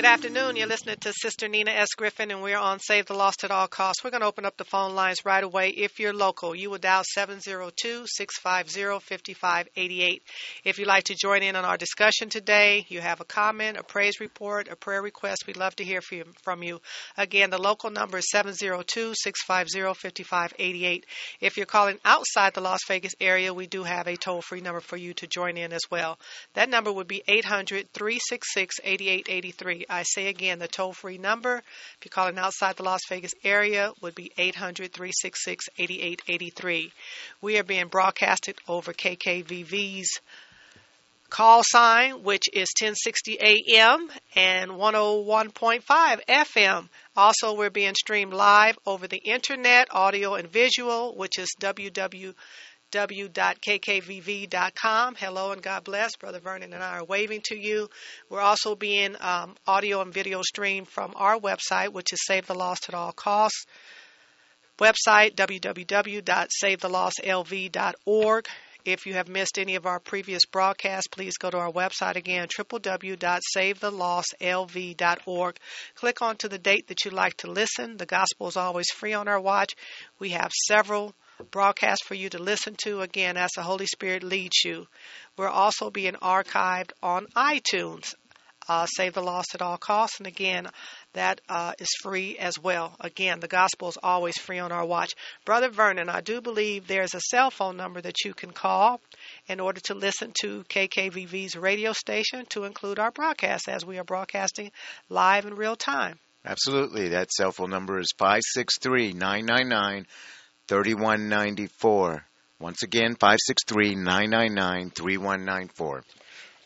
Good afternoon. You're listening to Sister Nina S. Griffin, and we're on Save the Lost at All Costs. We're going to open up the phone lines right away. If you're local, you will dial 702 650 5588. If you'd like to join in on our discussion today, you have a comment, a praise report, a prayer request, we'd love to hear from you. Again, the local number is 702 650 5588. If you're calling outside the Las Vegas area, we do have a toll free number for you to join in as well. That number would be 800 366 8883. I say again, the toll free number, if you're calling outside the Las Vegas area, would be 800 366 8883. We are being broadcasted over KKVV's call sign, which is 1060 AM and 101.5 FM. Also, we're being streamed live over the internet, audio and visual, which is www www.kkvv.com. Hello and God bless. Brother Vernon and I are waving to you. We're also being um, audio and video streamed from our website, which is Save the Lost at All Costs. Website www.savethelostlv.org. If you have missed any of our previous broadcasts, please go to our website again, www.savethelostlv.org. Click on to the date that you'd like to listen. The gospel is always free on our watch. We have several broadcast for you to listen to again as the Holy Spirit leads you. We're also being archived on iTunes. Uh, Save the Lost at all costs. And again, that uh, is free as well. Again, the gospel is always free on our watch. Brother Vernon, I do believe there's a cell phone number that you can call in order to listen to KKVV's radio station to include our broadcast as we are broadcasting live in real time. Absolutely. That cell phone number is 563 999 3194. Once again, 563 999 3194.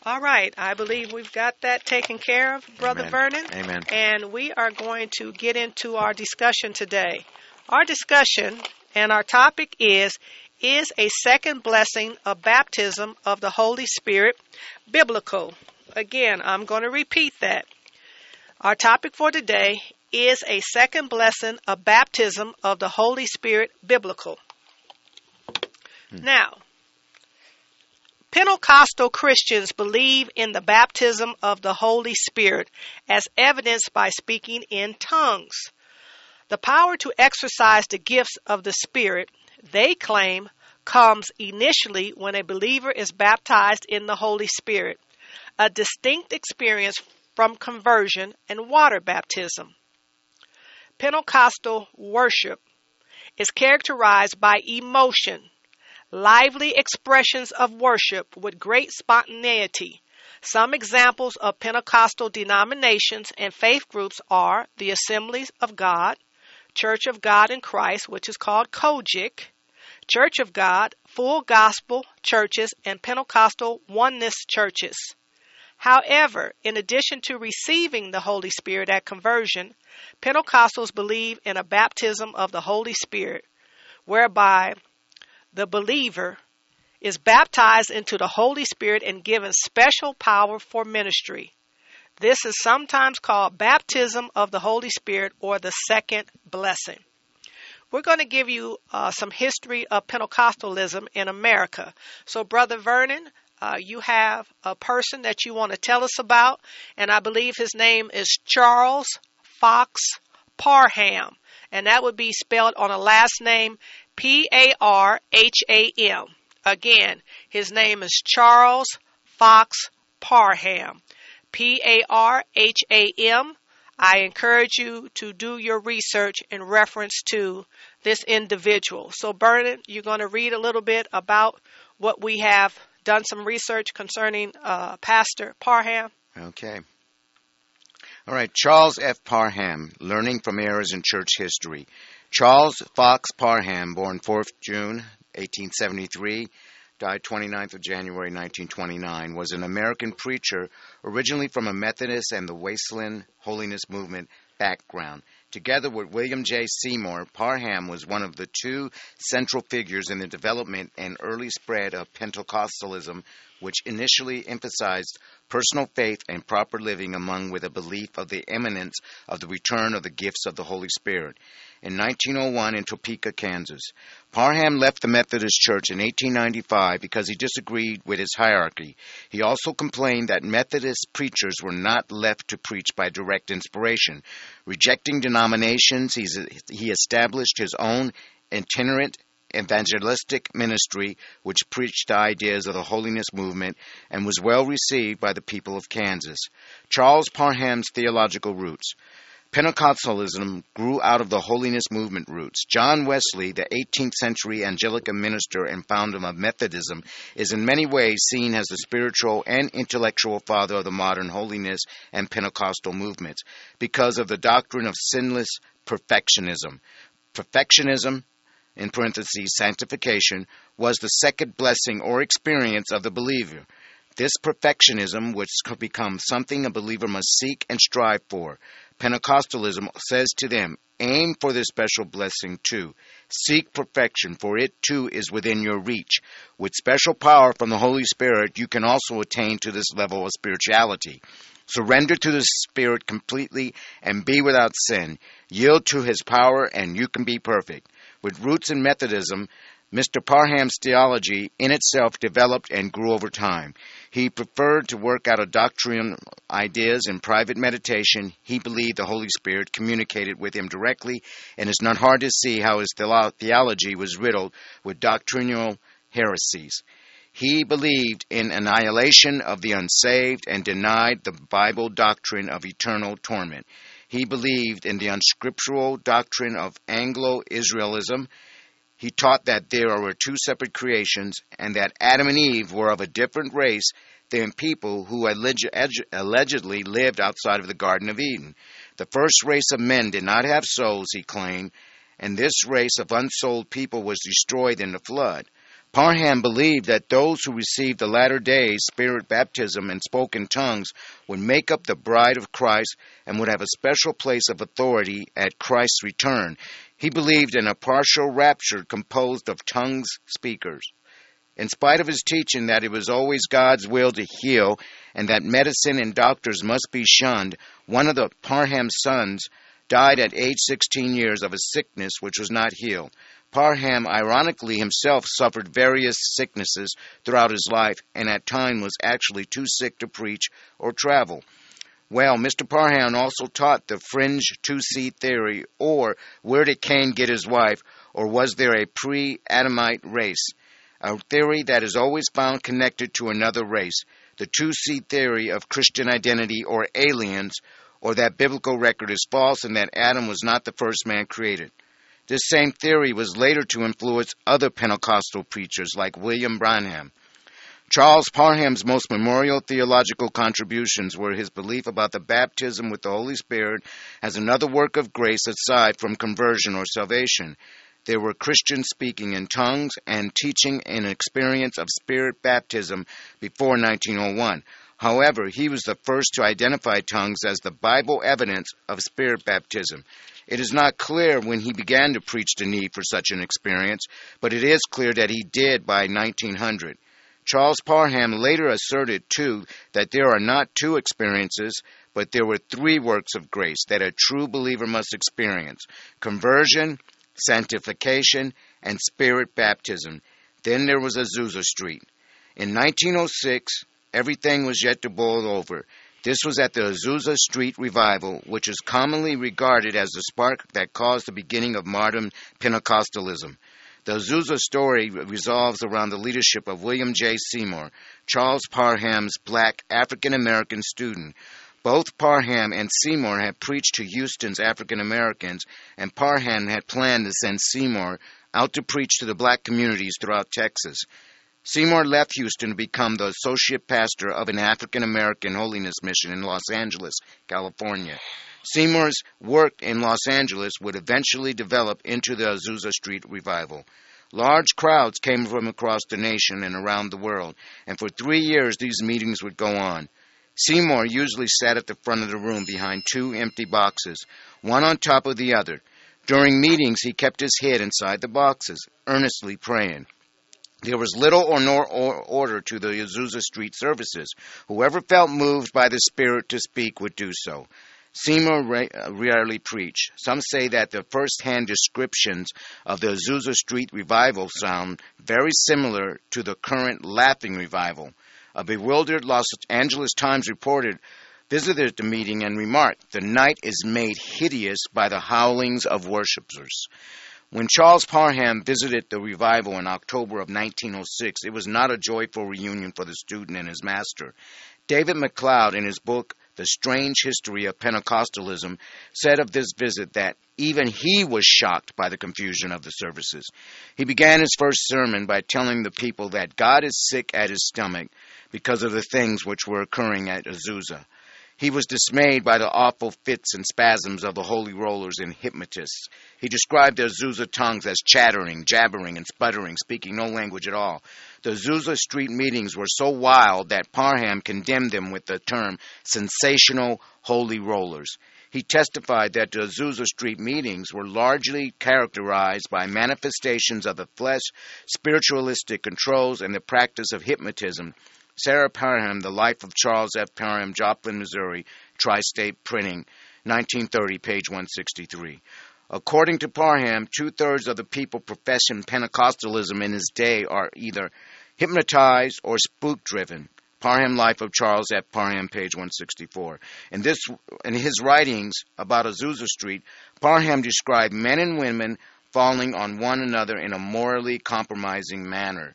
All right. I believe we've got that taken care of, Brother Amen. Vernon. Amen. And we are going to get into our discussion today. Our discussion and our topic is Is a second blessing of baptism of the Holy Spirit biblical? Again, I'm going to repeat that. Our topic for today is a second blessing of baptism of the Holy Spirit biblical? Hmm. Now, Pentecostal Christians believe in the baptism of the Holy Spirit as evidenced by speaking in tongues. The power to exercise the gifts of the Spirit, they claim, comes initially when a believer is baptized in the Holy Spirit, a distinct experience from conversion and water baptism. Pentecostal worship is characterized by emotion, lively expressions of worship with great spontaneity. Some examples of Pentecostal denominations and faith groups are the Assemblies of God, Church of God in Christ, which is called COGIC, Church of God, Full Gospel churches, and Pentecostal Oneness churches. However, in addition to receiving the Holy Spirit at conversion, Pentecostals believe in a baptism of the Holy Spirit, whereby the believer is baptized into the Holy Spirit and given special power for ministry. This is sometimes called baptism of the Holy Spirit or the second blessing. We're going to give you uh, some history of Pentecostalism in America. So, Brother Vernon, uh, you have a person that you want to tell us about, and I believe his name is Charles Fox Parham, and that would be spelled on a last name P A R H A M. Again, his name is Charles Fox Parham. P A R H A M. I encourage you to do your research in reference to this individual. So, Bernard, you're going to read a little bit about what we have done some research concerning uh, Pastor Parham. Okay. All right, Charles F. Parham, Learning from Errors in Church History. Charles Fox Parham, born 4th June 1873, died 29th of January 1929, was an American preacher originally from a Methodist and the Wesleyan Holiness Movement background. Together with William J. Seymour, Parham was one of the two central figures in the development and early spread of Pentecostalism, which initially emphasized personal faith and proper living among with a belief of the imminence of the return of the gifts of the Holy Spirit. In 1901 in Topeka, Kansas, Parham left the Methodist Church in 1895 because he disagreed with its hierarchy. He also complained that Methodist preachers were not left to preach by direct inspiration. Rejecting denominations, he established his own itinerant evangelistic ministry which preached the ideas of the holiness movement and was well received by the people of Kansas. Charles Parham's theological roots. Pentecostalism grew out of the holiness movement roots. John Wesley, the 18th century Anglican minister and founder of Methodism, is in many ways seen as the spiritual and intellectual father of the modern holiness and Pentecostal movements because of the doctrine of sinless perfectionism. Perfectionism in parentheses, sanctification, was the second blessing or experience of the believer. This perfectionism, which could become something a believer must seek and strive for. Pentecostalism says to them, aim for this special blessing too. Seek perfection, for it too is within your reach. With special power from the Holy Spirit, you can also attain to this level of spirituality. Surrender to the Spirit completely and be without sin. Yield to His power and you can be perfect. With roots in Methodism, Mr. Parham's theology in itself developed and grew over time. He preferred to work out of doctrinal ideas in private meditation. He believed the Holy Spirit communicated with him directly, and it's not hard to see how his theology was riddled with doctrinal heresies. He believed in annihilation of the unsaved and denied the Bible doctrine of eternal torment. He believed in the unscriptural doctrine of Anglo Israelism. He taught that there were two separate creations and that Adam and Eve were of a different race than people who allegedly lived outside of the Garden of Eden. The first race of men did not have souls, he claimed, and this race of unsouled people was destroyed in the flood. Parham believed that those who received the latter days spirit baptism and spoke in tongues would make up the bride of Christ and would have a special place of authority at Christ's return. He believed in a partial rapture composed of tongues speakers. In spite of his teaching that it was always God's will to heal and that medicine and doctors must be shunned, one of the Parham sons died at age 16 years of a sickness which was not healed. Parham, ironically, himself suffered various sicknesses throughout his life and at times was actually too sick to preach or travel. Well, Mr. Parham also taught the fringe two seed theory, or where did Cain get his wife, or was there a pre Adamite race? A theory that is always found connected to another race, the two seed theory of Christian identity or aliens, or that biblical record is false and that Adam was not the first man created. This same theory was later to influence other Pentecostal preachers like William Branham. Charles Parham's most memorial theological contributions were his belief about the baptism with the Holy Spirit as another work of grace aside from conversion or salvation. There were Christians speaking in tongues and teaching an experience of spirit baptism before 1901. However, he was the first to identify tongues as the Bible evidence of spirit baptism. It is not clear when he began to preach the need for such an experience, but it is clear that he did by 1900. Charles Parham later asserted, too, that there are not two experiences, but there were three works of grace that a true believer must experience conversion, sanctification, and spirit baptism. Then there was Azusa Street. In 1906, everything was yet to boil over. This was at the Azusa Street revival, which is commonly regarded as the spark that caused the beginning of modern Pentecostalism. The Azusa story revolves around the leadership of William J. Seymour, Charles Parham's black African American student. Both Parham and Seymour had preached to Houston's African Americans, and Parham had planned to send Seymour out to preach to the black communities throughout Texas. Seymour left Houston to become the associate pastor of an African American holiness mission in Los Angeles, California. Seymour's work in Los Angeles would eventually develop into the Azusa Street revival. Large crowds came from across the nation and around the world, and for three years these meetings would go on. Seymour usually sat at the front of the room behind two empty boxes, one on top of the other. During meetings, he kept his head inside the boxes, earnestly praying. There was little or no order to the Azusa Street services. Whoever felt moved by the Spirit to speak would do so. Seymour uh, rarely preached. Some say that the first-hand descriptions of the Azusa Street revival sound very similar to the current Laughing Revival. A bewildered Los Angeles Times reporter visited the meeting and remarked, The night is made hideous by the howlings of worshippers. When Charles Parham visited the revival in October of 1906, it was not a joyful reunion for the student and his master. David McLeod, in his book The Strange History of Pentecostalism, said of this visit that even he was shocked by the confusion of the services. He began his first sermon by telling the people that God is sick at his stomach because of the things which were occurring at Azusa. He was dismayed by the awful fits and spasms of the holy rollers and hypnotists. He described the Azusa tongues as chattering, jabbering, and sputtering, speaking no language at all. The Azusa street meetings were so wild that Parham condemned them with the term sensational holy rollers. He testified that the Azusa Street meetings were largely characterized by manifestations of the flesh, spiritualistic controls, and the practice of hypnotism Sarah Parham, The Life of Charles F. Parham, Joplin, Missouri, Tri State Printing, 1930, page 163. According to Parham, two thirds of the people professing Pentecostalism in his day are either hypnotized or spook driven. Parham Life of Charles F. Parham, page 164. In, this, in his writings about Azusa Street, Parham described men and women falling on one another in a morally compromising manner.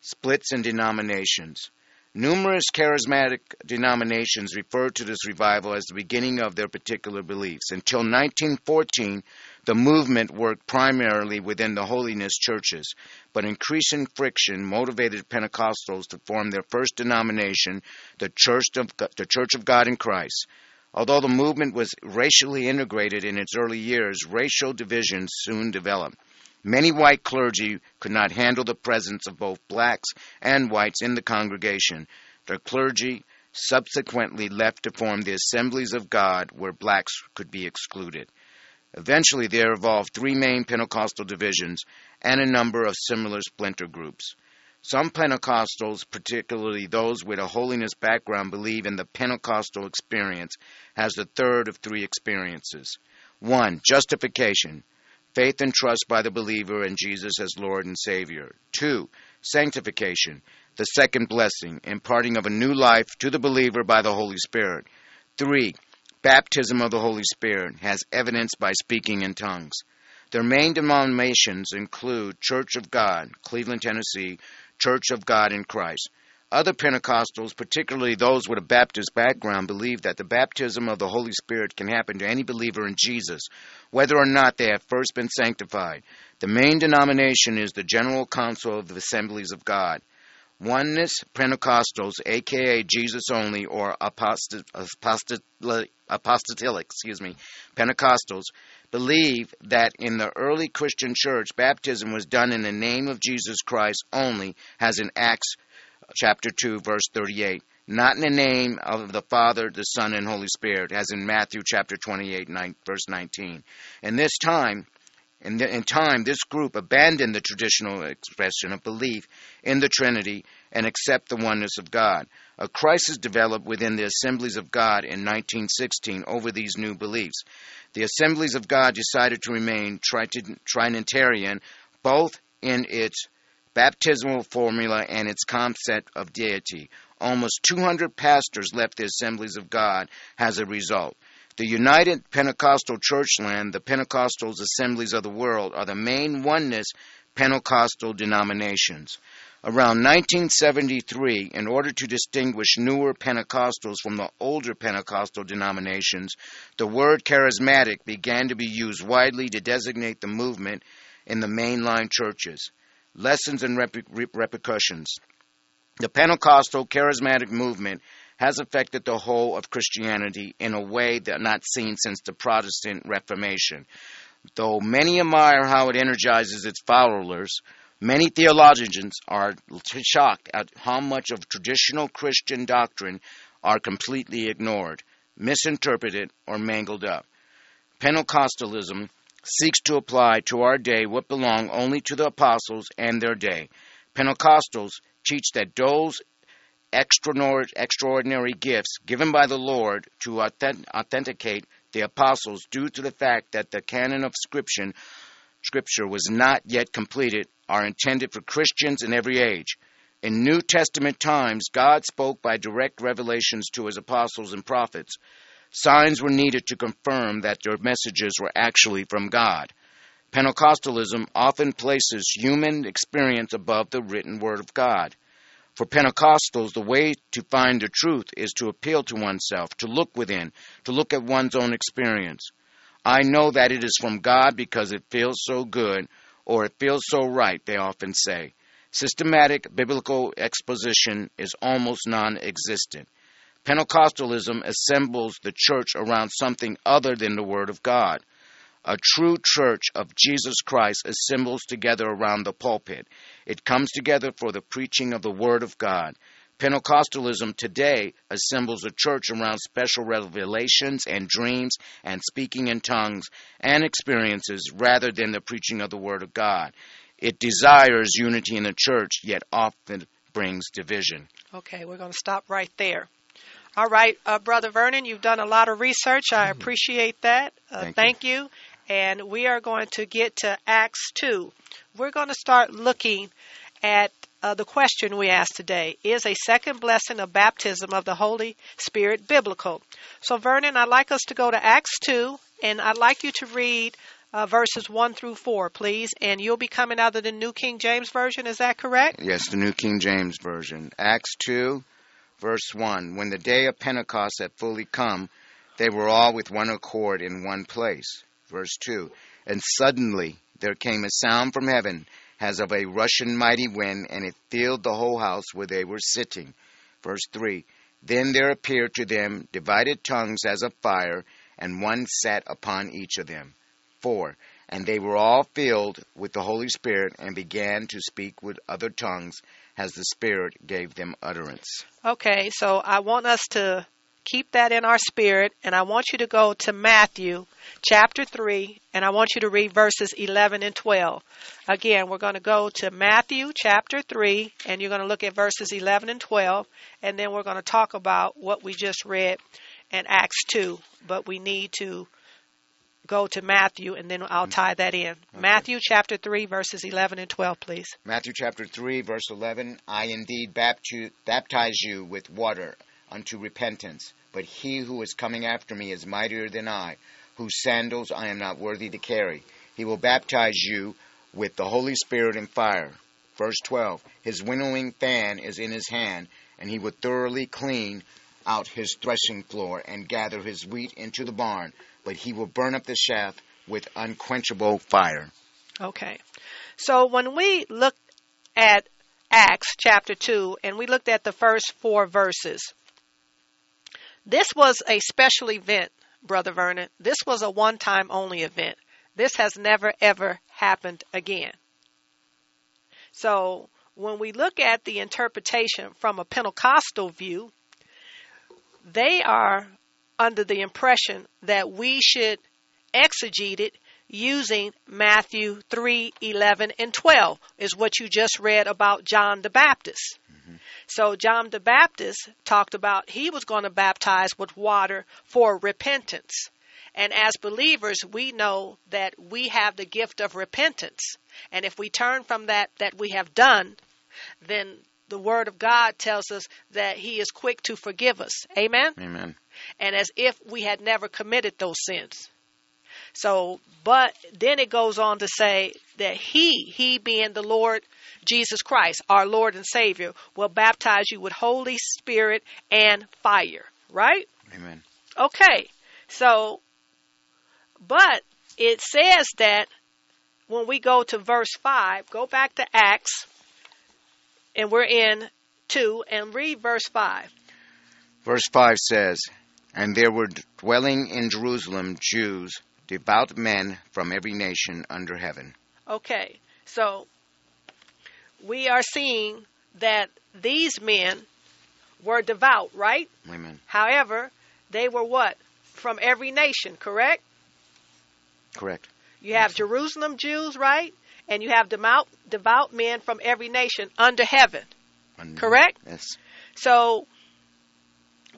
Splits in denominations. Numerous charismatic denominations referred to this revival as the beginning of their particular beliefs. Until 1914, the movement worked primarily within the holiness churches, but increasing friction motivated Pentecostals to form their first denomination, the Church of, the Church of God in Christ. Although the movement was racially integrated in its early years, racial divisions soon developed. Many white clergy could not handle the presence of both blacks and whites in the congregation. The clergy subsequently left to form the Assemblies of God where blacks could be excluded. Eventually, there evolved three main Pentecostal divisions and a number of similar splinter groups. Some Pentecostals, particularly those with a holiness background, believe in the Pentecostal experience as the third of three experiences. One, justification faith and trust by the believer in Jesus as Lord and Savior. Two, sanctification, the second blessing, imparting of a new life to the believer by the Holy Spirit. Three, baptism of the Holy Spirit has evidence by speaking in tongues. Their main denominations include Church of God, Cleveland, Tennessee, Church of God in Christ. Other Pentecostals, particularly those with a Baptist background, believe that the baptism of the Holy Spirit can happen to any believer in Jesus, whether or not they have first been sanctified. The main denomination is the General Council of the Assemblies of God. Oneness Pentecostals, aka Jesus only, or apostat- apostolic, excuse me, Pentecostals, believe that in the early Christian church, baptism was done in the name of Jesus Christ only, as in Acts chapter 2, verse 38. Not in the name of the Father, the Son, and Holy Spirit, as in Matthew chapter 28, 9, verse 19. In this time, in, the, in time, this group abandoned the traditional expression of belief in the Trinity and accept the oneness of God. A crisis developed within the Assemblies of God in 1916 over these new beliefs. The Assemblies of God decided to remain Trinitarian both in its baptismal formula, and its concept of deity. Almost 200 pastors left the Assemblies of God as a result. The United Pentecostal Church and, the Pentecostals Assemblies of the World, are the main oneness Pentecostal denominations. Around 1973, in order to distinguish newer Pentecostals from the older Pentecostal denominations, the word charismatic began to be used widely to designate the movement in the mainline churches. Lessons and repercussions. The Pentecostal charismatic movement has affected the whole of Christianity in a way that not seen since the Protestant Reformation. Though many admire how it energizes its followers, many theologians are shocked at how much of traditional Christian doctrine are completely ignored, misinterpreted, or mangled up. Pentecostalism seeks to apply to our day what belonged only to the apostles and their day. Pentecostals teach that those extraordinary gifts given by the Lord to authenticate the apostles due to the fact that the canon of scripture, scripture was not yet completed are intended for Christians in every age. In New Testament times, God spoke by direct revelations to his apostles and prophets. Signs were needed to confirm that their messages were actually from God. Pentecostalism often places human experience above the written word of God. For Pentecostals, the way to find the truth is to appeal to oneself, to look within, to look at one's own experience. I know that it is from God because it feels so good, or it feels so right, they often say. Systematic biblical exposition is almost non existent. Pentecostalism assembles the church around something other than the Word of God. A true church of Jesus Christ assembles together around the pulpit. It comes together for the preaching of the Word of God. Pentecostalism today assembles a church around special revelations and dreams and speaking in tongues and experiences rather than the preaching of the Word of God. It desires unity in the church, yet often brings division. Okay, we're going to stop right there. All right, uh, Brother Vernon, you've done a lot of research. I mm-hmm. appreciate that. Uh, thank, thank you. you and we are going to get to Acts 2. We're going to start looking at uh, the question we asked today Is a second blessing of baptism of the Holy Spirit biblical? So, Vernon, I'd like us to go to Acts 2, and I'd like you to read uh, verses 1 through 4, please. And you'll be coming out of the New King James Version, is that correct? Yes, the New King James Version. Acts 2, verse 1. When the day of Pentecost had fully come, they were all with one accord in one place. Verse 2 And suddenly there came a sound from heaven as of a rushing mighty wind, and it filled the whole house where they were sitting. Verse 3 Then there appeared to them divided tongues as of fire, and one sat upon each of them. 4 And they were all filled with the Holy Spirit and began to speak with other tongues as the Spirit gave them utterance. Okay, so I want us to keep that in our spirit, and I want you to go to Matthew chapter 3, and I want you to read verses 11 and 12. Again, we're going to go to Matthew chapter 3, and you're going to look at verses 11 and 12, and then we're going to talk about what we just read in Acts 2. But we need to go to Matthew, and then I'll mm. tie that in. Okay. Matthew chapter 3, verses 11 and 12, please. Matthew chapter 3, verse 11 I indeed baptize you with water unto repentance. But he who is coming after me is mightier than I, whose sandals I am not worthy to carry. He will baptize you with the Holy Spirit and fire. Verse 12 His winnowing fan is in his hand, and he will thoroughly clean out his threshing floor and gather his wheat into the barn, but he will burn up the shaft with unquenchable fire. Okay. So when we look at Acts chapter 2 and we looked at the first four verses, this was a special event, Brother Vernon. This was a one time only event. This has never, ever happened again. So, when we look at the interpretation from a Pentecostal view, they are under the impression that we should exegete it using Matthew 3 11 and 12, is what you just read about John the Baptist. Mm-hmm. So John the Baptist talked about he was going to baptize with water for repentance. And as believers, we know that we have the gift of repentance. And if we turn from that that we have done, then the word of God tells us that he is quick to forgive us. Amen. Amen. And as if we had never committed those sins. So, but then it goes on to say that He, He being the Lord Jesus Christ, our Lord and Savior, will baptize you with Holy Spirit and fire. Right? Amen. Okay. So, but it says that when we go to verse 5, go back to Acts, and we're in 2, and read verse 5. Verse 5 says, And there were dwelling in Jerusalem Jews, devout men from every nation under heaven. Okay, so we are seeing that these men were devout, right? Amen. However, they were what? From every nation, correct? Correct. You have Jerusalem Jews, right? And you have devout, devout men from every nation under heaven. And- Correct? Yes. So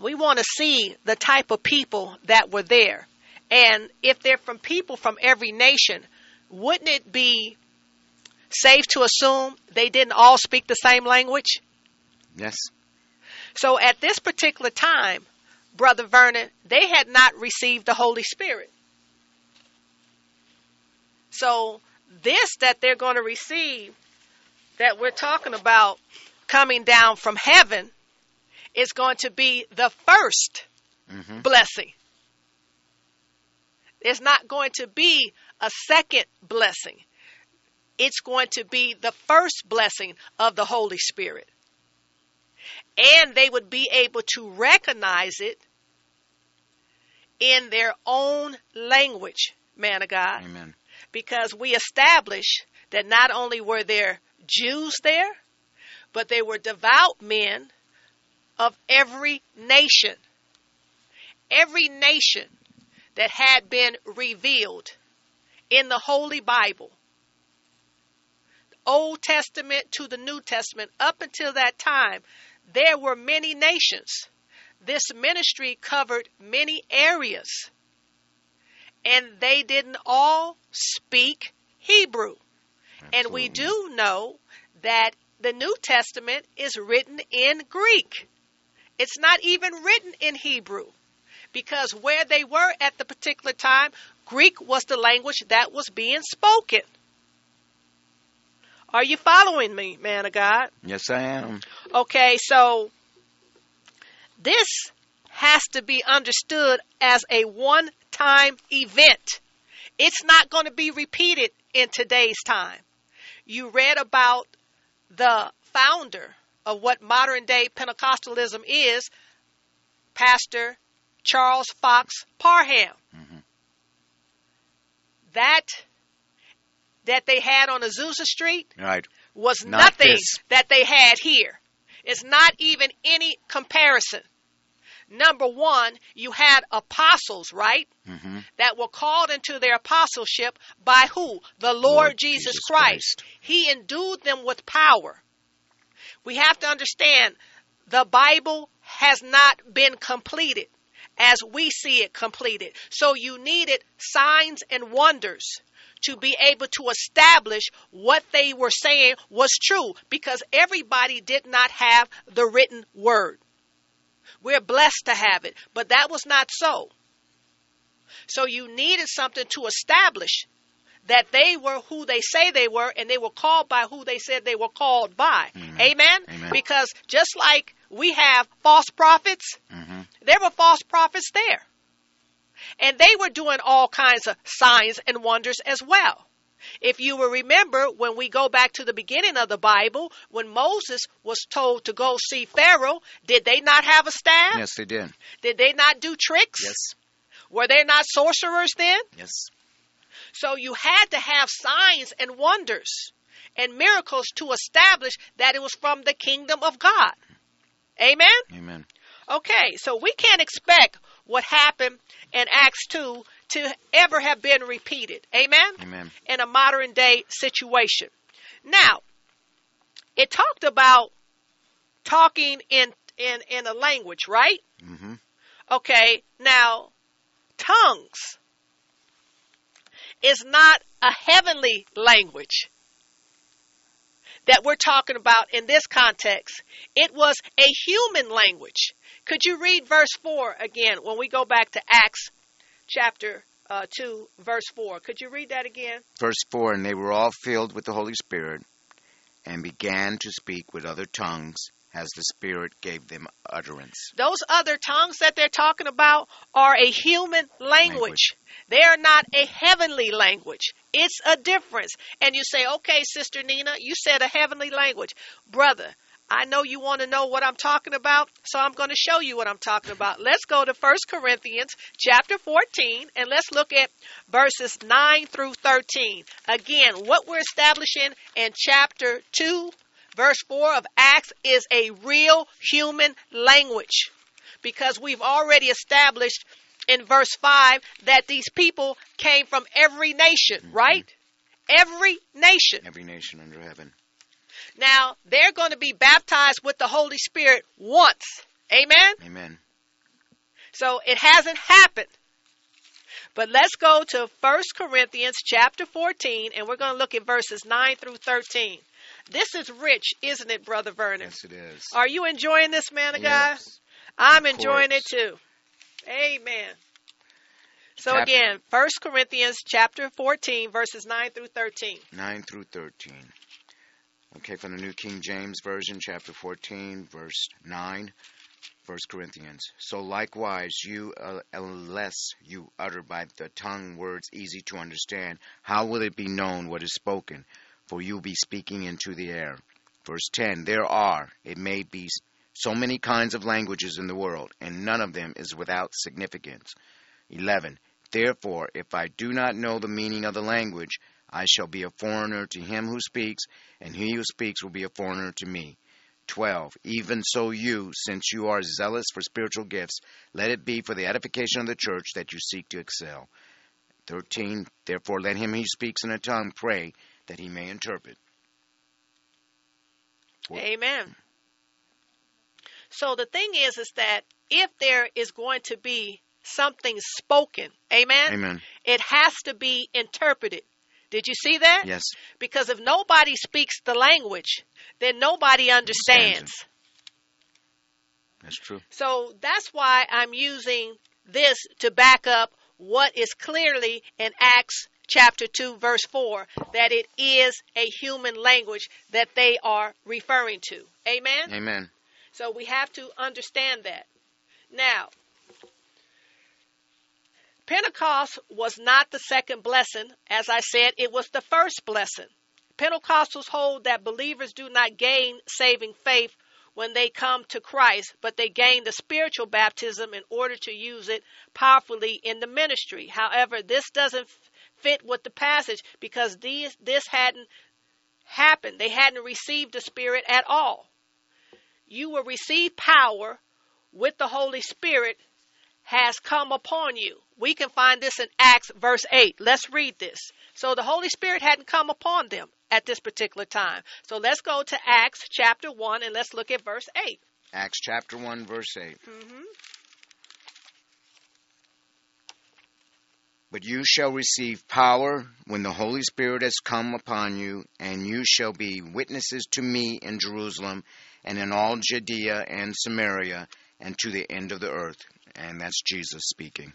we want to see the type of people that were there. And if they're from people from every nation, wouldn't it be safe to assume they didn't all speak the same language? Yes. So at this particular time, Brother Vernon, they had not received the Holy Spirit. So this that they're going to receive, that we're talking about coming down from heaven, is going to be the first hmm blessing. There's not going to be a second blessing. It's going to be the first blessing of the Holy Spirit. And they would be able to recognize it in their own language, man of God, Amen. because we establish that not only were there Jews there, but they were devout men of every nation. Every nation that had been revealed in the Holy Bible, Old Testament to the New Testament, up until that time, there were many nations. This ministry covered many areas, and they didn't all speak Hebrew. And we do know that the New Testament is written in Greek. It's not even written in Hebrew because where they were at the particular time, Greek was the language that was being spoken. Are you following me, man of God? Yes, I am. Okay, so this has to be understood as a one time event. It's not going to be repeated in today's time. You read about the founder of what modern day Pentecostalism is, Pastor Charles Fox Parham. Mhm. That that they had on Azusa Street Right. was Not nothing this. that they had here. It's not even any comparison. Number one, you had apostles, right? hmm That were called into their apostleship by who? The Lord, Lord Jesus, Jesus Christ. Christ. He endued them with power. We have to understand the Bible has not been completed as we see it completed. So you needed signs and wonders to be able to establish what they were saying was true because everybody did not have the written word. We're blessed to have it, but that was not so. So you needed something to establish that they were who they say they were and they were called by who they said they were called by. Mhm. Amen? Amen. Because just like we have false prophets, hmm there were false prophets there. And they were doing all kinds of signs and wonders as well. If you will remember, when we go back to the beginning of the Bible, when Moses was told to go see Pharaoh, did they not have a staff? Yes, they did. Did they not do tricks? Yes. Were they not sorcerers then? Yes. So you had to have signs and wonders and miracles to establish that it was from the kingdom of God. Amen? Amen. Okay, so we can't expect what happened in Acts 2 to ever have been repeated. Amen? Amen. In a modern day situation. Now, it talked about talking in, in, in a language, right? hmm Okay, now, tongues is not a heavenly language that we're talking about in this context. It was a human language. Could you read verse 4 again when we go back to Acts chapter uh, 2, verse 4. Could you read that again? Verse 4 And they were all filled with the Holy Spirit and began to speak with other tongues as the Spirit gave them utterance. Those other tongues that they're talking about are a human language. Language. They are not a heavenly language. It's a difference. And you say, okay, Sister Nina, you said a heavenly language. Brother, I know you want to know what I'm talking about, so I'm going to show you what I'm talking about. Let's go to 1 Corinthians chapter 14 and let's look at verses 9 through 13. Again, what we're establishing in chapter 2, verse 4 of Acts is a real human language because we've already established in verse 5 that these people came from every nation, mm-hmm. right? Every nation. Every nation under heaven. Now, they're going to be baptized with the Holy Spirit once. Amen? Amen. So it hasn't happened. But let's go to 1 Corinthians chapter 14 and we're going to look at verses 9 through 13. This is rich, isn't it, Brother Vernon? Yes, it is. Are you enjoying this, man of God? I'm enjoying it too. Amen. So Chap- again, 1 Corinthians chapter 14 verses 9 through 13. 9 through 13. Okay, from the New King James Version, chapter 14, verse 9, 1 Corinthians. So likewise, you, uh, unless you utter by the tongue words easy to understand, how will it be known what is spoken? For you be speaking into the air. Verse 10 There are, it may be, so many kinds of languages in the world, and none of them is without significance. 11. Therefore, if I do not know the meaning of the language, I shall be a foreigner to him who speaks, and he who speaks will be a foreigner to me. 12. Even so, you, since you are zealous for spiritual gifts, let it be for the edification of the church that you seek to excel. 13. Therefore, let him who speaks in a tongue pray that he may interpret. Amen. So the thing is is that if there is going to be something spoken, amen, Amen. it has to be interpreted. Did you see that? Yes. Because if nobody speaks the language, then nobody understands. Understands That's true. So that's why I'm using this to back up what is clearly in Acts chapter 2 verse 4 that it is a human language that they are referring to. Amen. Amen. So we have to understand that. Now, Pentecost was not the second blessing. As I said, it was the first blessing. Pentecostals hold that believers do not gain saving faith when they come to Christ, but they gain the spiritual baptism in order to use it powerfully in the ministry. However, this doesn't fit with the passage because these, this hadn't happened. They hadn't received the Spirit at all. You will receive power with the Holy Spirit has come upon you. We can find this in Acts verse 8. Let's read this. So the Holy Spirit hadn't come upon them at this particular time. So let's go to Acts chapter 1 and let's look at verse 8. Acts chapter 1, verse 8. hmm But you shall receive power when the Holy Spirit has come upon you, and you shall be witnesses to me in Jerusalem and in all Judea and Samaria and to the end of the earth. And that's Jesus speaking.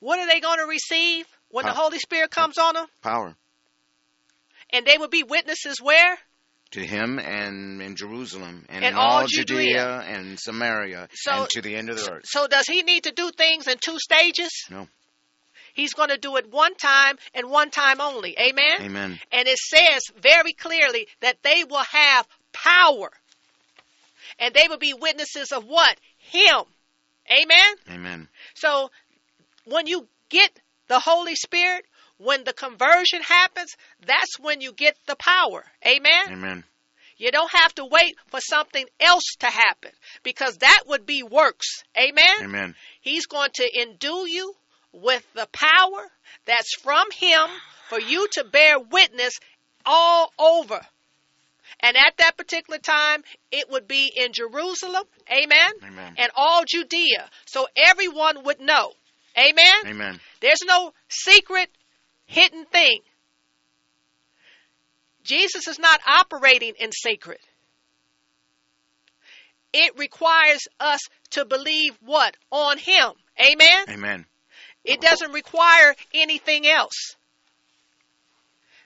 What are they going to receive when the Holy Spirit comes on them? Power And they will be witnesses where? to him and in Jerusalem and And in all all Judea, Judea. and Samaria So- and to the end of the earth. So does he need to do things in two stages? No. He's going to do it one time and one time only. Amen? Amen. And it says very clearly that they will have power. And they will be witnesses of what? Him. Amen? Amen. So when you get the Holy Spirit, when the conversion happens, that's when you get the power. Amen? Amen. You don't have to wait for something else to happen because that would be works. Amen? Amen. He's going to endue you with the power that's from Him for you to bear witness all over. And at that particular time, it would be in Jerusalem, amen, Amen. and all Judea. So everyone would know, amen. Amen. There's no secret, hidden thing. Jesus is not operating in secret. It requires us to believe what? On Him. Amen? Amen. It doesn't require anything else.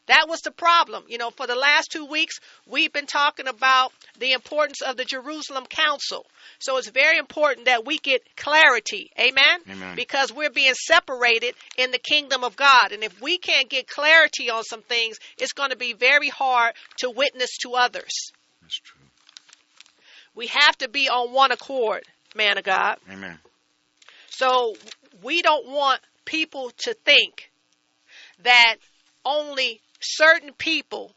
That was the problem. You know, for the last two weeks, we've been talking about the importance of the Jerusalem Council. So it's very important that we get clarity. Amen? Amen. Because we're being separated in the kingdom of God. And if we can't get clarity on some things, it's going to be very hard to witness to others. That's true. We have to be on one accord, man of God. Amen. So we don't want people to think that only certain people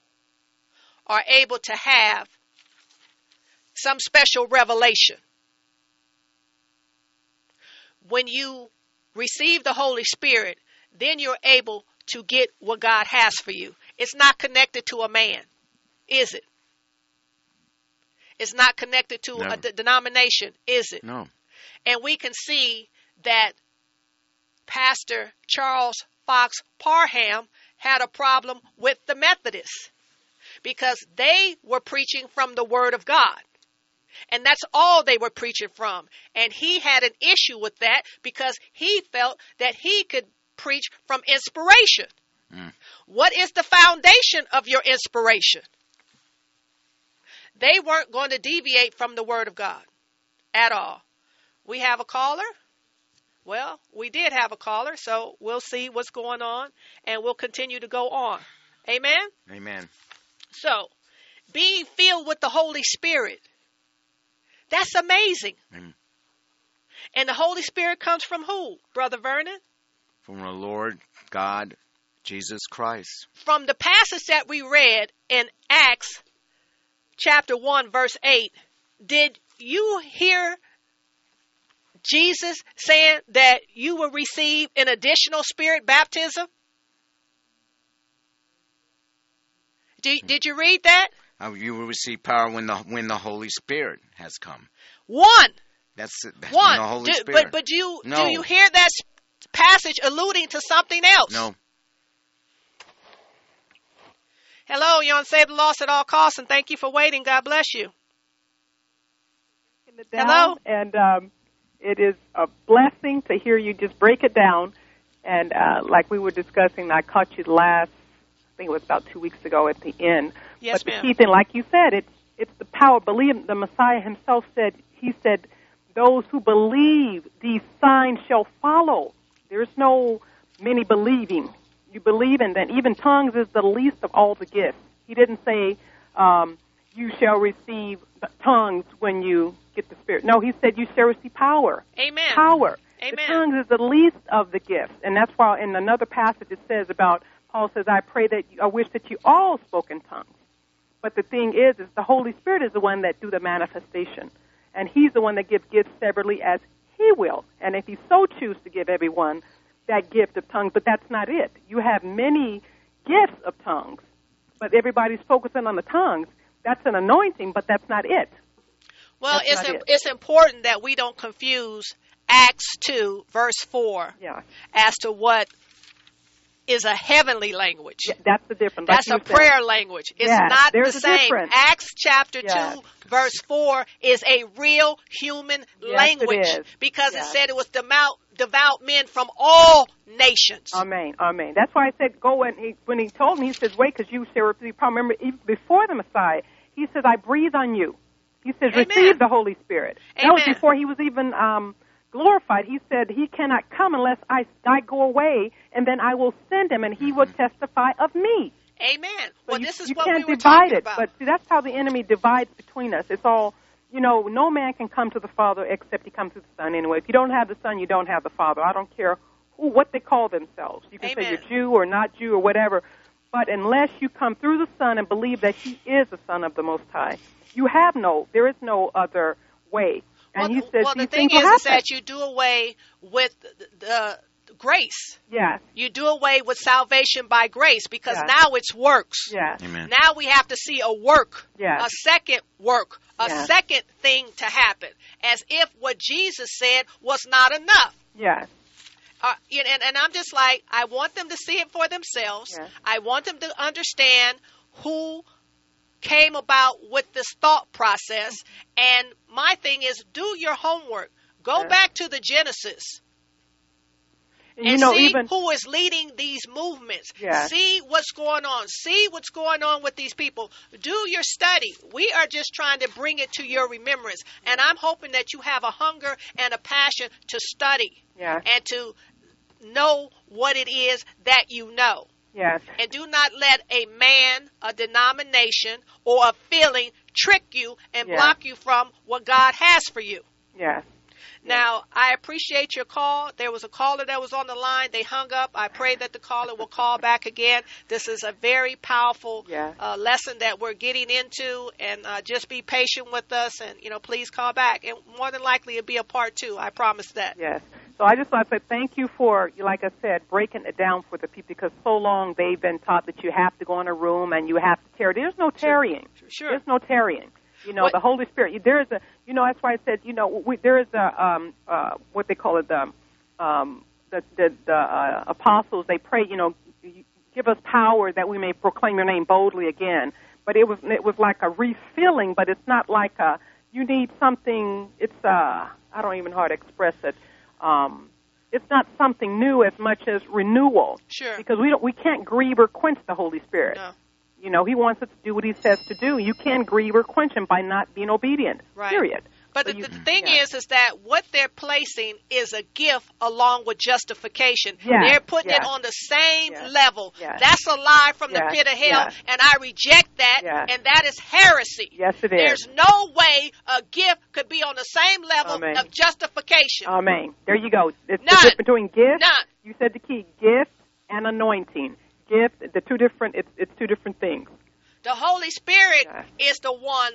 are able to have some special revelation. When you receive the Holy Spirit, then you're able to get what God has for you. It's not connected to a man, is it? It's not connected to No. a de- denomination, is it? No. And we can see that Pastor Charles Fox Parham had a problem with the Methodists because they were preaching from the Word of God. And that's all they were preaching from. And he had an issue with that because he felt that he could preach from inspiration. Mm. What is the foundation of your inspiration? They weren't going to deviate from the Word of God at all. We have a caller. Well, we did have a caller, so we'll see what's going on and we'll continue to go on. Amen? Amen. So, being filled with the Holy Spirit, that's amazing. Mm. And the Holy Spirit comes from who, Brother Vernon? From the Lord God, Jesus Christ. From the passage that we read in Acts chapter 1, verse 8, did you hear Jesus saying that you will receive an additional spirit baptism? Did, did you read that? Uh, you will receive power when the when the Holy Spirit has come. One. That's, it. that's One. the Holy Do- Spirit. but but do you No. do you hear that passage alluding to something else? no. Hello, you're on Save the Lost at All Costs, and thank you for waiting. God bless you. it down, Hello? and um, it is a blessing to hear you just break it down. And uh, like we were discussing, I caught you last, I think it was about two weeks ago at the end. Yes, but the ma'am. key thing, like you said, it's it's the power. Believe the Messiah Himself said. He said, "Those who believe, these signs shall follow." There's no many believing. You believe, and then even tongues is the least of all the gifts. He didn't say, um, "You shall receive tongues when you get the Spirit." No, he said, "You shall receive power." Amen. Power. Amen. The tongues is the least of the gifts, and that's why in another passage it says about Paul says, "I pray that you, I wish that you all spoke in tongues." But the thing is, is the Holy Spirit is the one that do the manifestation, and He's the one that gives gifts separately as He will. And if He so choose to give everyone that gift of tongues, but that's not it. You have many gifts of tongues, but everybody's focusing on the tongues. That's an anointing, but that's not it. Well, That's it's it. it's important that we don't confuse Acts two verse four Yeah, as to what is a heavenly language. yeah that's the difference. Like That's a you said. prayer language. It's Yes, not the same. difference. Acts chapter Yes. 2 verse 4 is a real human Yes, language is. because it said it was devout, devout men from all nations. Amen. Amen. That's why I said go and he, when he told me, he says, wait, because you shall receive power. Remember, even before the Messiah, he says, I breathe on you. He says, Amen. receive the Holy Spirit. That was before he was even um, glorified. He said, he cannot come unless I, I go away, and then I will send him, and he will testify of me. Amen. So well, you, this is you what can't we were divide talking it, about. but see, that's how the enemy divides between us. It's all, you know, no man can come to the Father except he comes to the Son anyway. If you don't have the Son, you don't have the Father. I don't care who, what they call themselves. You can say you're Jew or not Jew or whatever, but unless you come through the Son and believe that He is the Son of the Most High, you have no, there is no other way. And well, he says well, the thing is, is that you do away with the, the grace. yes, You do away with salvation by grace because Yes. now it's works. yes, Amen. Now we have to see a work, Yes. a second work, a Yes. second thing to happen, as if what Jesus said was not enough. yes, Uh, and, and I'm just like, I want them to see it for themselves. Yes. I want them to understand who came about with this thought process. And my thing is, do your homework. Go Yes. back to the Genesis. And, you know, see even who is leading these movements. Yes. See what's going on. See what's going on with these people. Do your study. We are just trying to bring it to your remembrance. And I'm hoping that you have a hunger and a passion to study yes, and to know what it is that you know. yes, And do not let a man, a denomination, or a feeling trick you and Yeah. block you from what God has for you. yes. Now, I appreciate your call. There was a caller that was on the line. They hung up. I pray that the caller will call back again. This is a very powerful Yeah. uh, lesson that we're getting into, and uh, just be patient with us. And you know, please call back. And more than likely, it'll be a part two. I promise that. Yes. So I just want to say thank you for, like I said, breaking it down for the people because so long they've been taught that you have to go in a room and you have to tarry. There's no tarrying. Sure. There's no tarrying. You know, What- the Holy Spirit. There is a, you know, that's why I said, you know, we, there is a, um, uh, what they call it, the, um, the, the, the uh, apostles. They pray, you know, give us power that we may proclaim your name boldly again. But it was, it was like a refilling, but it's not like a. You need something. It's uh, I don't even know how to express it. Um, it's not something new as much as renewal Sure. because we don't we can't grieve or quench the Holy Spirit. No. You know, He wants us to do what He says to do. You can't grieve or quench Him by not being obedient. Right. Period. But the, the thing yeah. is, is that what they're placing is a gift along with justification. Yes, They're putting it on the same level. That's a lie from the pit of hell, and I reject that. And that is heresy. Yes, it is. There's no way a gift could be on the same level Amen. of justification. Amen. There you go. It's the None. difference between gift. None. You said the key: gift and anointing. Gift. The two different. It's it's two different things. The Holy Spirit is the one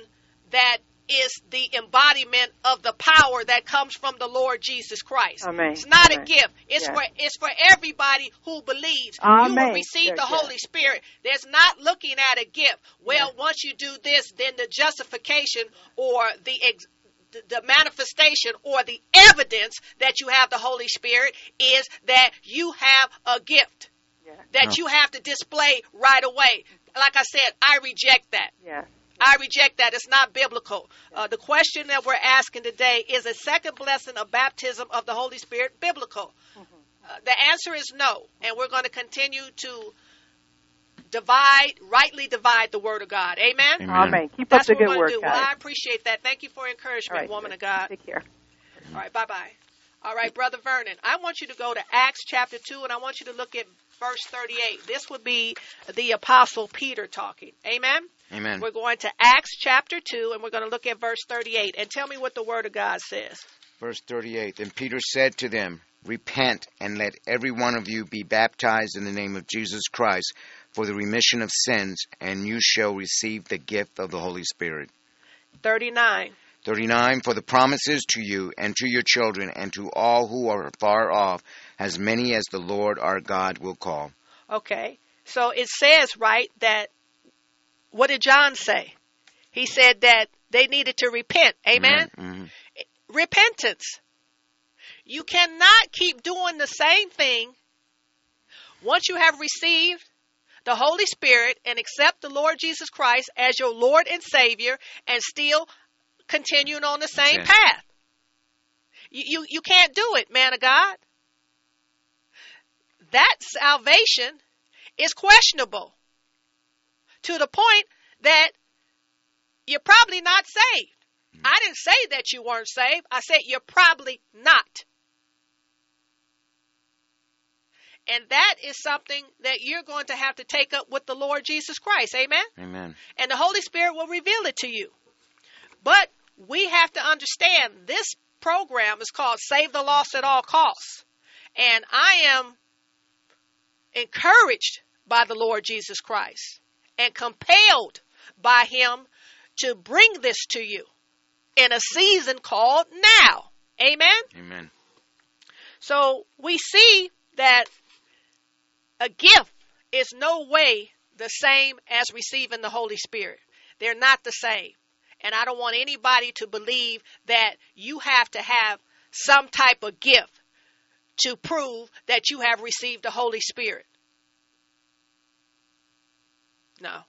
that is the embodiment of the power that comes from the Lord Jesus Christ. Amen. It's not Amen. a gift. It's Yes. for it's for everybody who believes. You Amen. will receive Yes, the yes. Holy Spirit. There's not looking at a gift. Well, once you do this, then the justification or the ex- the- the manifestation or the evidence that you have the Holy Spirit is that you have a gift Yes. that No. you have to display right away. Like I said, I reject that. Yes. I reject that. It's not biblical. Uh, the question that we're asking today is a second blessing of baptism of the Holy Spirit biblical? Uh, the answer is no, and we're going to continue to divide, rightly divide the Word of God. Amen. Amen. Amen. Keep That's up the what we're good going work, to do. Well, I appreciate that. Thank you for encouragement, All right, woman good. of God. Take care. All right, bye bye. All right, Brother Vernon, I want you to go to Acts chapter 2 and I want you to look at verse 38. This would be the Apostle Peter talking. Amen? Amen. We're going to Acts chapter 2 and we're going to look at verse 38. And tell me what the Word of God says. Verse 38 Then Peter said to them, Repent and let every one of you be baptized in the name of Jesus Christ for the remission of sins, and you shall receive the gift of the Holy Spirit. 39. 39 For the promises to you and to your children and to all who are far off, as many as the Lord our God will call. Okay. So it says, right, that what did John say? He said that they needed to repent. Amen? Mhm. repentance. You cannot keep doing the same thing once you have received the Holy Spirit and accept the Lord Jesus Christ as your Lord and Savior and still continuing on the same Yes. path. You, you, you can't do it, man of God. That salvation is questionable to the point that you're probably not saved. Mm-hmm. I didn't say that you weren't saved. I said you're probably not. And that is something that you're going to have to take up with the Lord Jesus Christ. Amen? Amen. And the Holy Spirit will reveal it to you. But we have to understand this program is called Save the Lost at All Costs. And I am encouraged by the Lord Jesus Christ and compelled by Him to bring this to you in a season called now. Amen? Amen. So we see that a gift is no way the same as receiving the Holy Spirit. They're not the same. And I don't want anybody to believe that you have to have some type of gift to prove that you have received the Holy Spirit. No.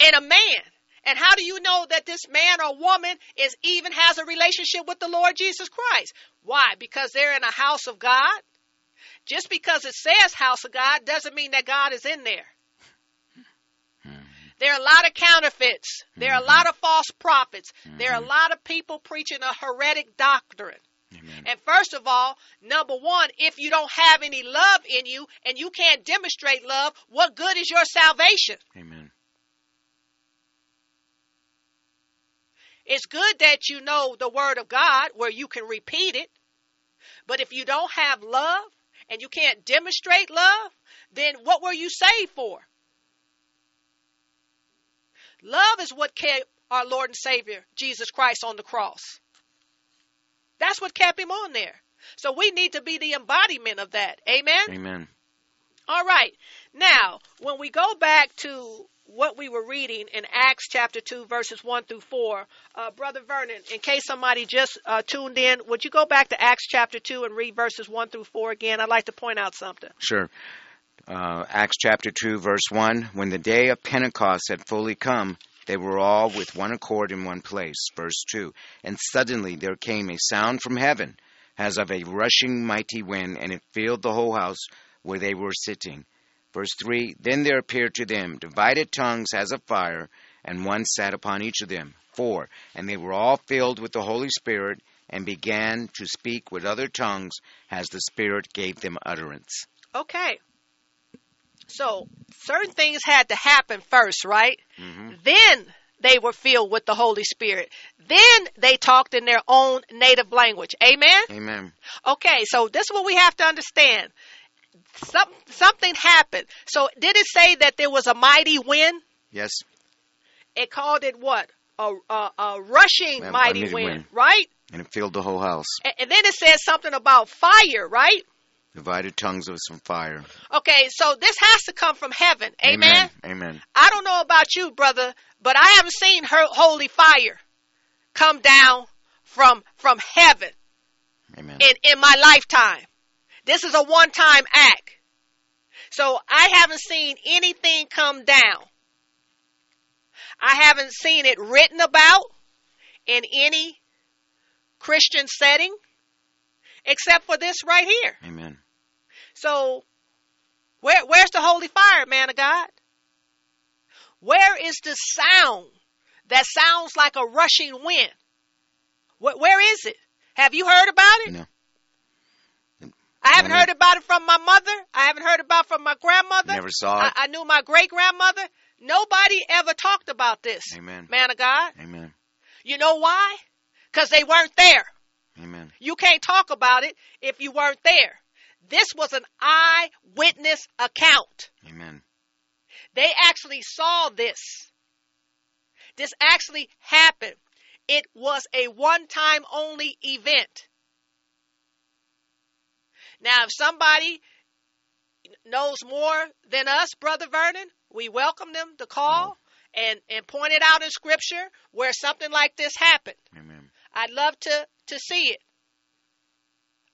And a man, And how do you know that this man or woman is even has a relationship with the Lord Jesus Christ? Why? Because they're in a house of God. Just because it says house of God doesn't mean that God is in there. There are a lot of counterfeits. There are a mm-hmm. lot of false prophets. There are a mm-hmm. lot of people preaching a heretic doctrine. Amen. And first of all, number one, if you don't have any love in you and you can't demonstrate love, what good is your salvation? Amen. It's good that you know the Word of God where you can repeat it. But if you don't have love and you can't demonstrate love, then what were you saved for? Love is what kept our Lord and Savior, Jesus Christ, on the cross. That's what kept him on there. So we need to be the embodiment of that. Amen? Amen. All right. Now, when we go back to what we were reading in Acts chapter 2, verses 1 through 4, uh, Brother Vernon, in case somebody just uh, tuned in, would you go back to Acts chapter 2 and read verses 1 through 4 again? I'd like to point out something. Sure. Uh, Acts chapter 2, verse 1 When the day of Pentecost had fully come, they were all with one accord in one place. Verse 2 And suddenly there came a sound from heaven, as of a rushing mighty wind, and it filled the whole house where they were sitting. Verse 3 Then there appeared to them divided tongues as of fire, and one sat upon each of them. 4 And they were all filled with the Holy Spirit, and began to speak with other tongues as the Spirit gave them utterance. Okay. So, certain things had to happen first, right? hmm Then they were filled with the Holy Spirit. Then they talked in their own native language. Amen? Amen. Okay, so this is what we have to understand. Some, something happened. So, did it say that there was a mighty wind? Yes. It called it what? A, a, a rushing A mighty mighty wind, wind. right? And it filled the whole house. And, and then it says something about fire, right? Divided tongues of some fire. Okay, so this has to come from heaven. Amen? Amen. I don't know about you, brother, but I haven't seen her holy fire come down from from heaven Amen. in, in my lifetime. This is a one time act. So I haven't seen anything come down. I haven't seen it written about in any Christian setting except for this right here. Amen. So where where's the holy fire, man of God? Where is the sound that sounds like a rushing wind? Where, where is it? Have you heard about it? No. I haven't heard about it from my mother. I haven't heard about it from my grandmother. Never saw I, it. I knew my great grandmother. Nobody ever talked about this. Amen. Man of God. Amen. You know why? Because they weren't there. Amen. You can't talk about it if you weren't there. This was an eyewitness account. Amen. They actually saw this. This actually happened. It was a one time only event. Now, if somebody knows more than us, Brother Vernon, we welcome them to call and, and point it out in Scripture where something like this happened. Amen. I'd love to, to see it.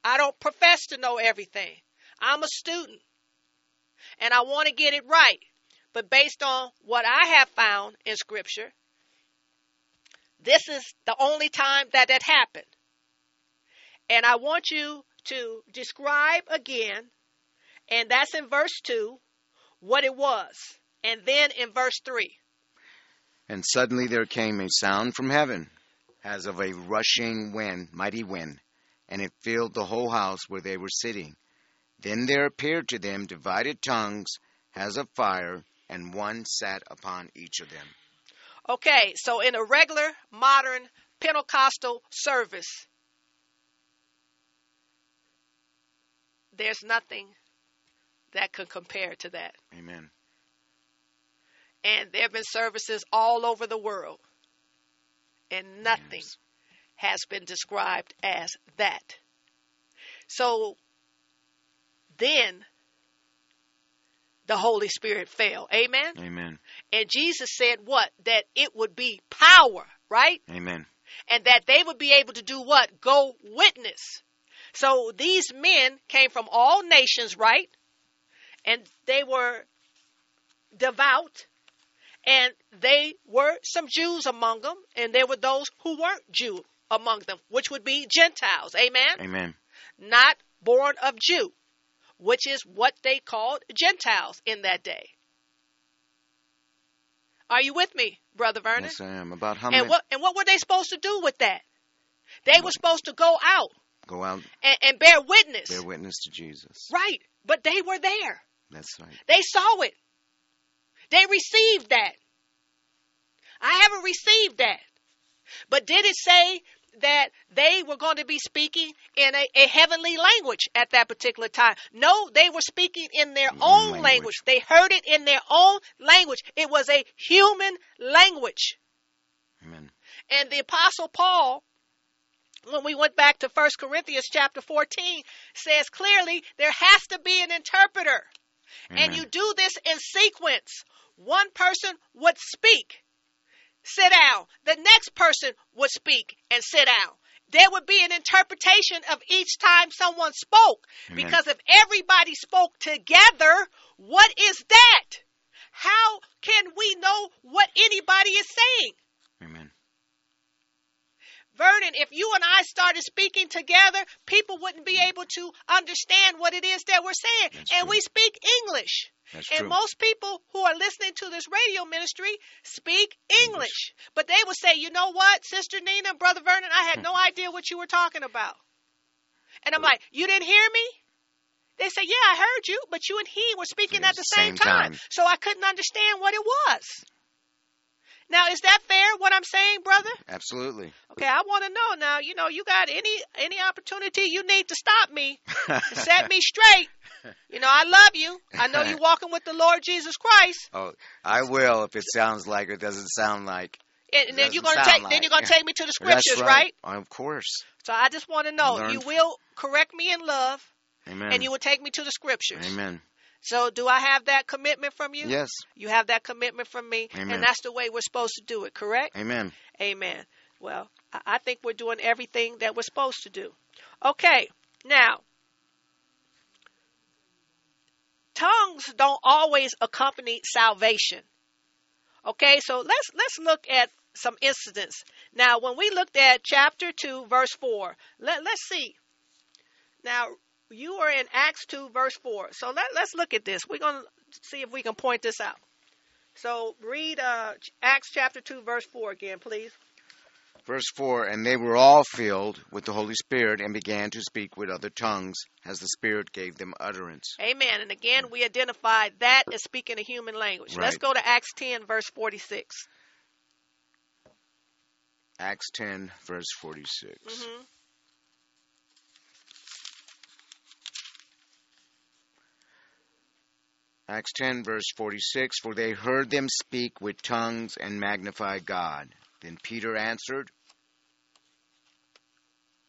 I don't profess to know everything. I'm a student and I want to get it right. But based on what I have found in Scripture, this is the only time that that happened. And I want you to describe again, and that's in verse 2, what it was. And then in verse 3. And suddenly there came a sound from heaven, as of a rushing wind, mighty wind, and it filled the whole house where they were sitting. Then there appeared to them divided tongues, as of fire, and one sat upon each of them. Okay, so in a regular modern Pentecostal service, there's nothing that can compare to that. Amen. And there have been services all over the world, and nothing Yes. Has been described as that. So then the Holy Spirit fell. Amen? Amen. And Jesus said what? That it would be power, right? Amen. and that they would be able to do what? Go witness. So these men came from all nations, right? And they were devout And they were some Jews among them, and there were those who weren't Jew among them, which would be Gentiles. Amen? Amen. Not born of Jew, which is what they called Gentiles in that day. Are you with me, Brother Vernon? Yes, I am. About how and many what and what were they supposed to do with that? They were supposed to go out go out and, and bear witness. bear witness to Jesus? Right. But they were there. That's right. They saw it. They received that. I haven't received that. But did it say that they were going to be speaking in a, a heavenly language at that particular time? No, they were speaking in their mm, own language. language. They heard it in their own language. It was a human language. Amen. And the apostle Paul when we went back to 1 Corinthians chapter 14 says clearly there has to be an interpreter. And you do this in sequence. One person would speak, sit down. The next person would speak and sit down. There would be an interpretation of each time someone spoke. Amen. Because if everybody spoke together, what is that? How can we know what anybody is saying? Amen. Vernon, if you and I started speaking together, people wouldn't be able to understand what it is that we're saying. That's and true. we speak English. That's and true. most people who are listening to this radio ministry speak English. But they will say, you know what, Sister Nina, and Brother Vernon, I had no idea what you were talking about. And I'm like, you didn't hear me? They say, yeah, I heard you, but you and he were speaking at the same, same time. time. So I couldn't understand what it was. Now, is that fair, what I'm saying, brother? Absolutely. Okay, I want to know now. You know, you got any any opportunity you need to stop me, to set me straight. You know, I love you. I know you're walking with the Lord Jesus Christ, Oh, I will if it sounds like it doesn't sound like. and, and then you're gonna take then you're gonna take me to the scriptures, right. Of course. So I just want to know Learn you will correct me in love, Amen. and you will take me to the scriptures. Amen. So do I have that commitment from you? Yes. You have that commitment from me, Amen. and that's the way we're supposed to do it. Correct? Amen. Amen. Well, I I think we're doing everything that we're supposed to do. Okay, now, tongues don't always accompany salvation. Okay, so let's let's look at some incidents. Now, when we looked at chapter two, verse four, let let's see. Now, you are in Acts two, verse four. So let let's look at this. We're gonna see if we can point this out. So read uh, Acts chapter two, verse four again, please. Verse 4 And they were all filled with the Holy Spirit and began to speak with other tongues as the Spirit gave them utterance. Amen. And again, we identify that as speaking a human language. Let's go to Acts 10, verse 46. Acts 10, verse 46. hmm Acts 10, verse 46 For they heard them speak with tongues and magnify God. Then Peter answered,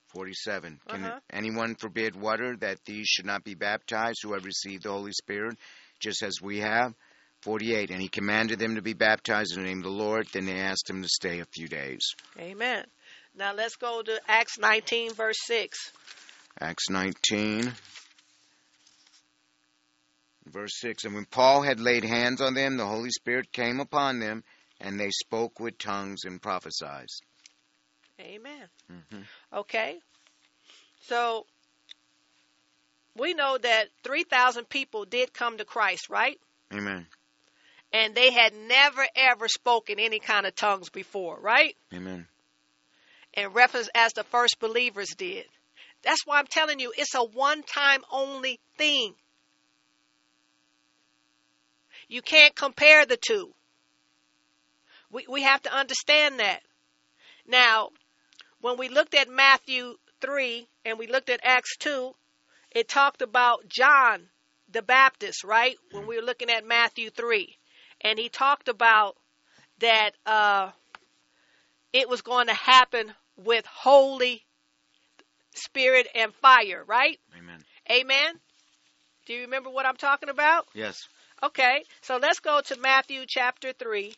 47. Can Uh-huh. anyone forbid water that these should not be baptized who have received the Holy Spirit, just as we have? 48. And he commanded them to be baptized in the name of the Lord. Then they asked him to stay a few days. Amen. Now let's go to Acts 19, verse 6. Acts 19, verse 6. And when Paul had laid hands on them, the Holy Spirit came upon them, and they spoke with tongues and prophesied. Amen. Mhm. Okay. So we know that 3,000 people did come to Christ, right? Amen. And they had never ever spoken any kind of tongues before, right? Amen. in reference as the first believers did. That's why I'm telling you, it's a one time only thing. You can't compare the two. We, we have to understand that. Now, when we looked at Matthew 3 and we looked at Acts 2, it talked about John the Baptist, right? When we were looking at Matthew 3. And he talked about that uh, it was going to happen with Holy Spirit and fire, right? Amen. Amen. Do you remember what I'm talking about? Yes. Okay, so let's go to Matthew chapter 3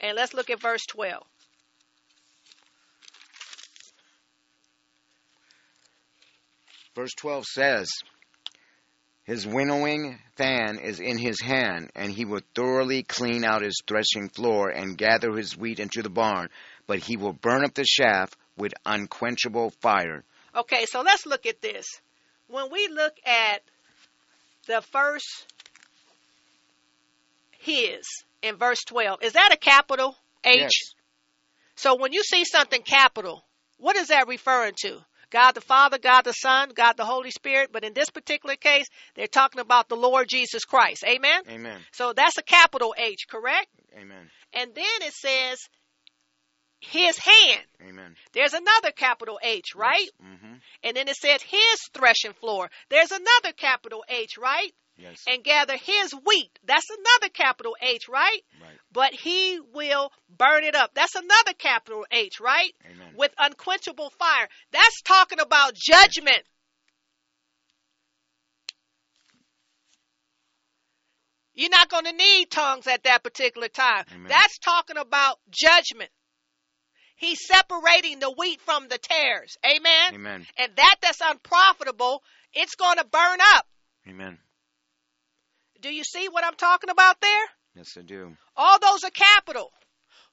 and let's look at verse 12. Verse 12 says, His winnowing fan is in his hand, and he will thoroughly clean out his threshing floor and gather his wheat into the barn, but he will burn up the shaft with unquenchable fire. Okay, so let's look at this. When we look at the first his in verse 12, is that a capital H? Yes. So when you see something capital, what is that referring to? God the Father, God the Son, God the Holy Spirit, but in this particular case, they're talking about the Lord Jesus Christ. Amen? Amen. So that's a capital H, correct? Amen. And then it says his hand. Amen. There's another capital H, right? Mm-hmm. And then it says his threshing floor. There's another capital H, right? Yes. And gather his wheat. That's another capital H, right? Right. But he will burn it up. That's another capital H, right? Amen. With unquenchable fire. That's talking about judgment. You're not going to need tongues at that particular time. Amen. That's talking about judgment. He's separating the wheat from the tares. Amen. Amen. And that that's unprofitable, it's going to burn up. Amen. Do you see what I'm talking about there? Yes, I do. All those are capital.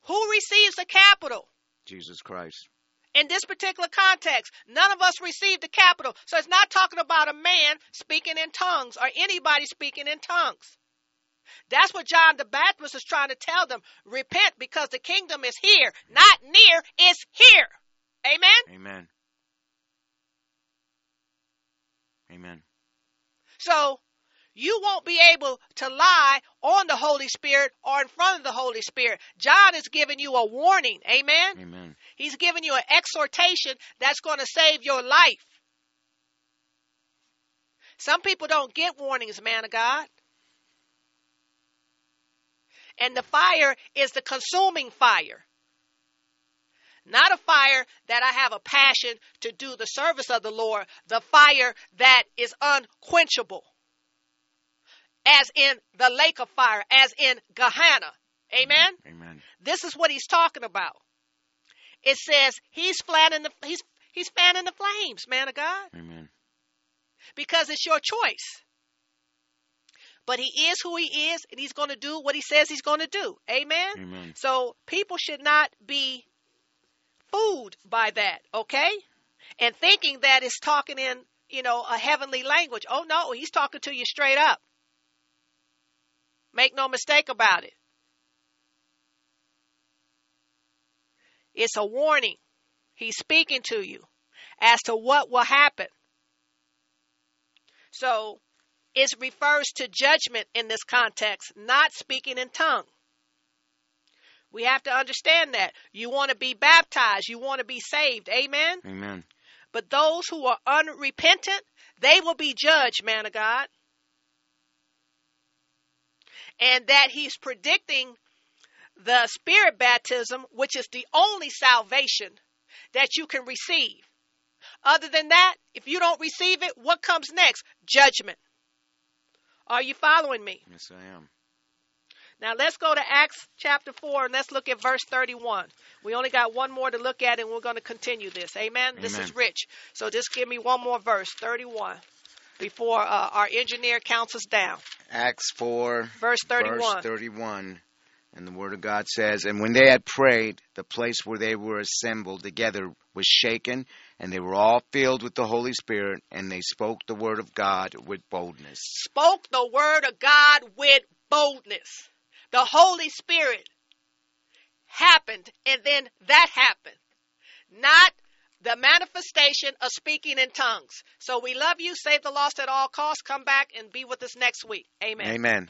Who receives the capital? Jesus Christ. In this particular context, none of us received the capital. So it's not talking about a man speaking in tongues or anybody speaking in tongues. That's what John the Baptist is trying to tell them. Repent because the kingdom is here, not near, it's here. Amen? Amen. Amen. So you won't be able to lie on the Holy Spirit or in front of the Holy Spirit. John is giving you a warning. Amen? Amen. He's giving you an exhortation that's going to save your life. Some people don't get warnings, man of God. And the fire is the consuming fire. Not a fire that I have a passion to do the service of the Lord, the fire that is unquenchable. As in the lake of fire, as in Gehenna. Amen? Amen. This is what he's talking about. It says he's fanning the he's he's fanning the flames, man of God, Amen. because it's your choice. But he is who he is, and he's going to do what he says he's going to do. Amen. Amen. So people should not be fooled by that, okay? And thinking that it's talking in, you know, a heavenly language. Oh no, he's talking to you straight up. Make no mistake about it. It's a warning. He's speaking to you as to what will happen. So it refers to judgment in this context, not speaking in tongue. We have to understand that. You want to be baptized, you want to be saved. Amen. Amen. But those who are unrepentant, they will be judged, man of God. And that he's predicting the spirit baptism, which is the only salvation that you can receive. Other than that, if you don't receive it, what comes next? Judgment. Are you following me? Yes, I am. Now let's go to Acts chapter 4 and let's look at verse 31. We only got one more to look at and we're going to continue this. Amen? This is rich. So just give me one more verse, 31, before uh, our engineer counts us down. Acts 4, Verse 31. verse 31. And the Word of God says, And when they had prayed, the place where they were assembled together was shaken, and they were all filled with the Holy Spirit, and they spoke the Word of God with boldness. Spoke the word of God with boldness. The Holy Spirit happened and then that happened. Not the manifestation of speaking in tongues. So we love you. Save the lost at all costs. Come back and be with us next week. Amen. Amen.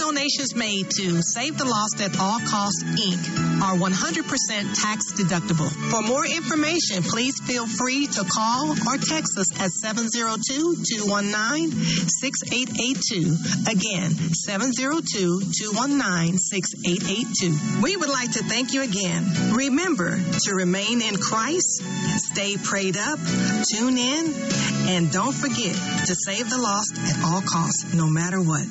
donations made to Save the Lost at All Costs Inc. are 100% tax deductible. For more information, please feel free to call or text us at 702-219-6882. Again, 702-219-6882. We would like to thank you again. Remember to remain in Christ, stay prayed up, tune in, and don't forget to save the lost at all costs, no matter what.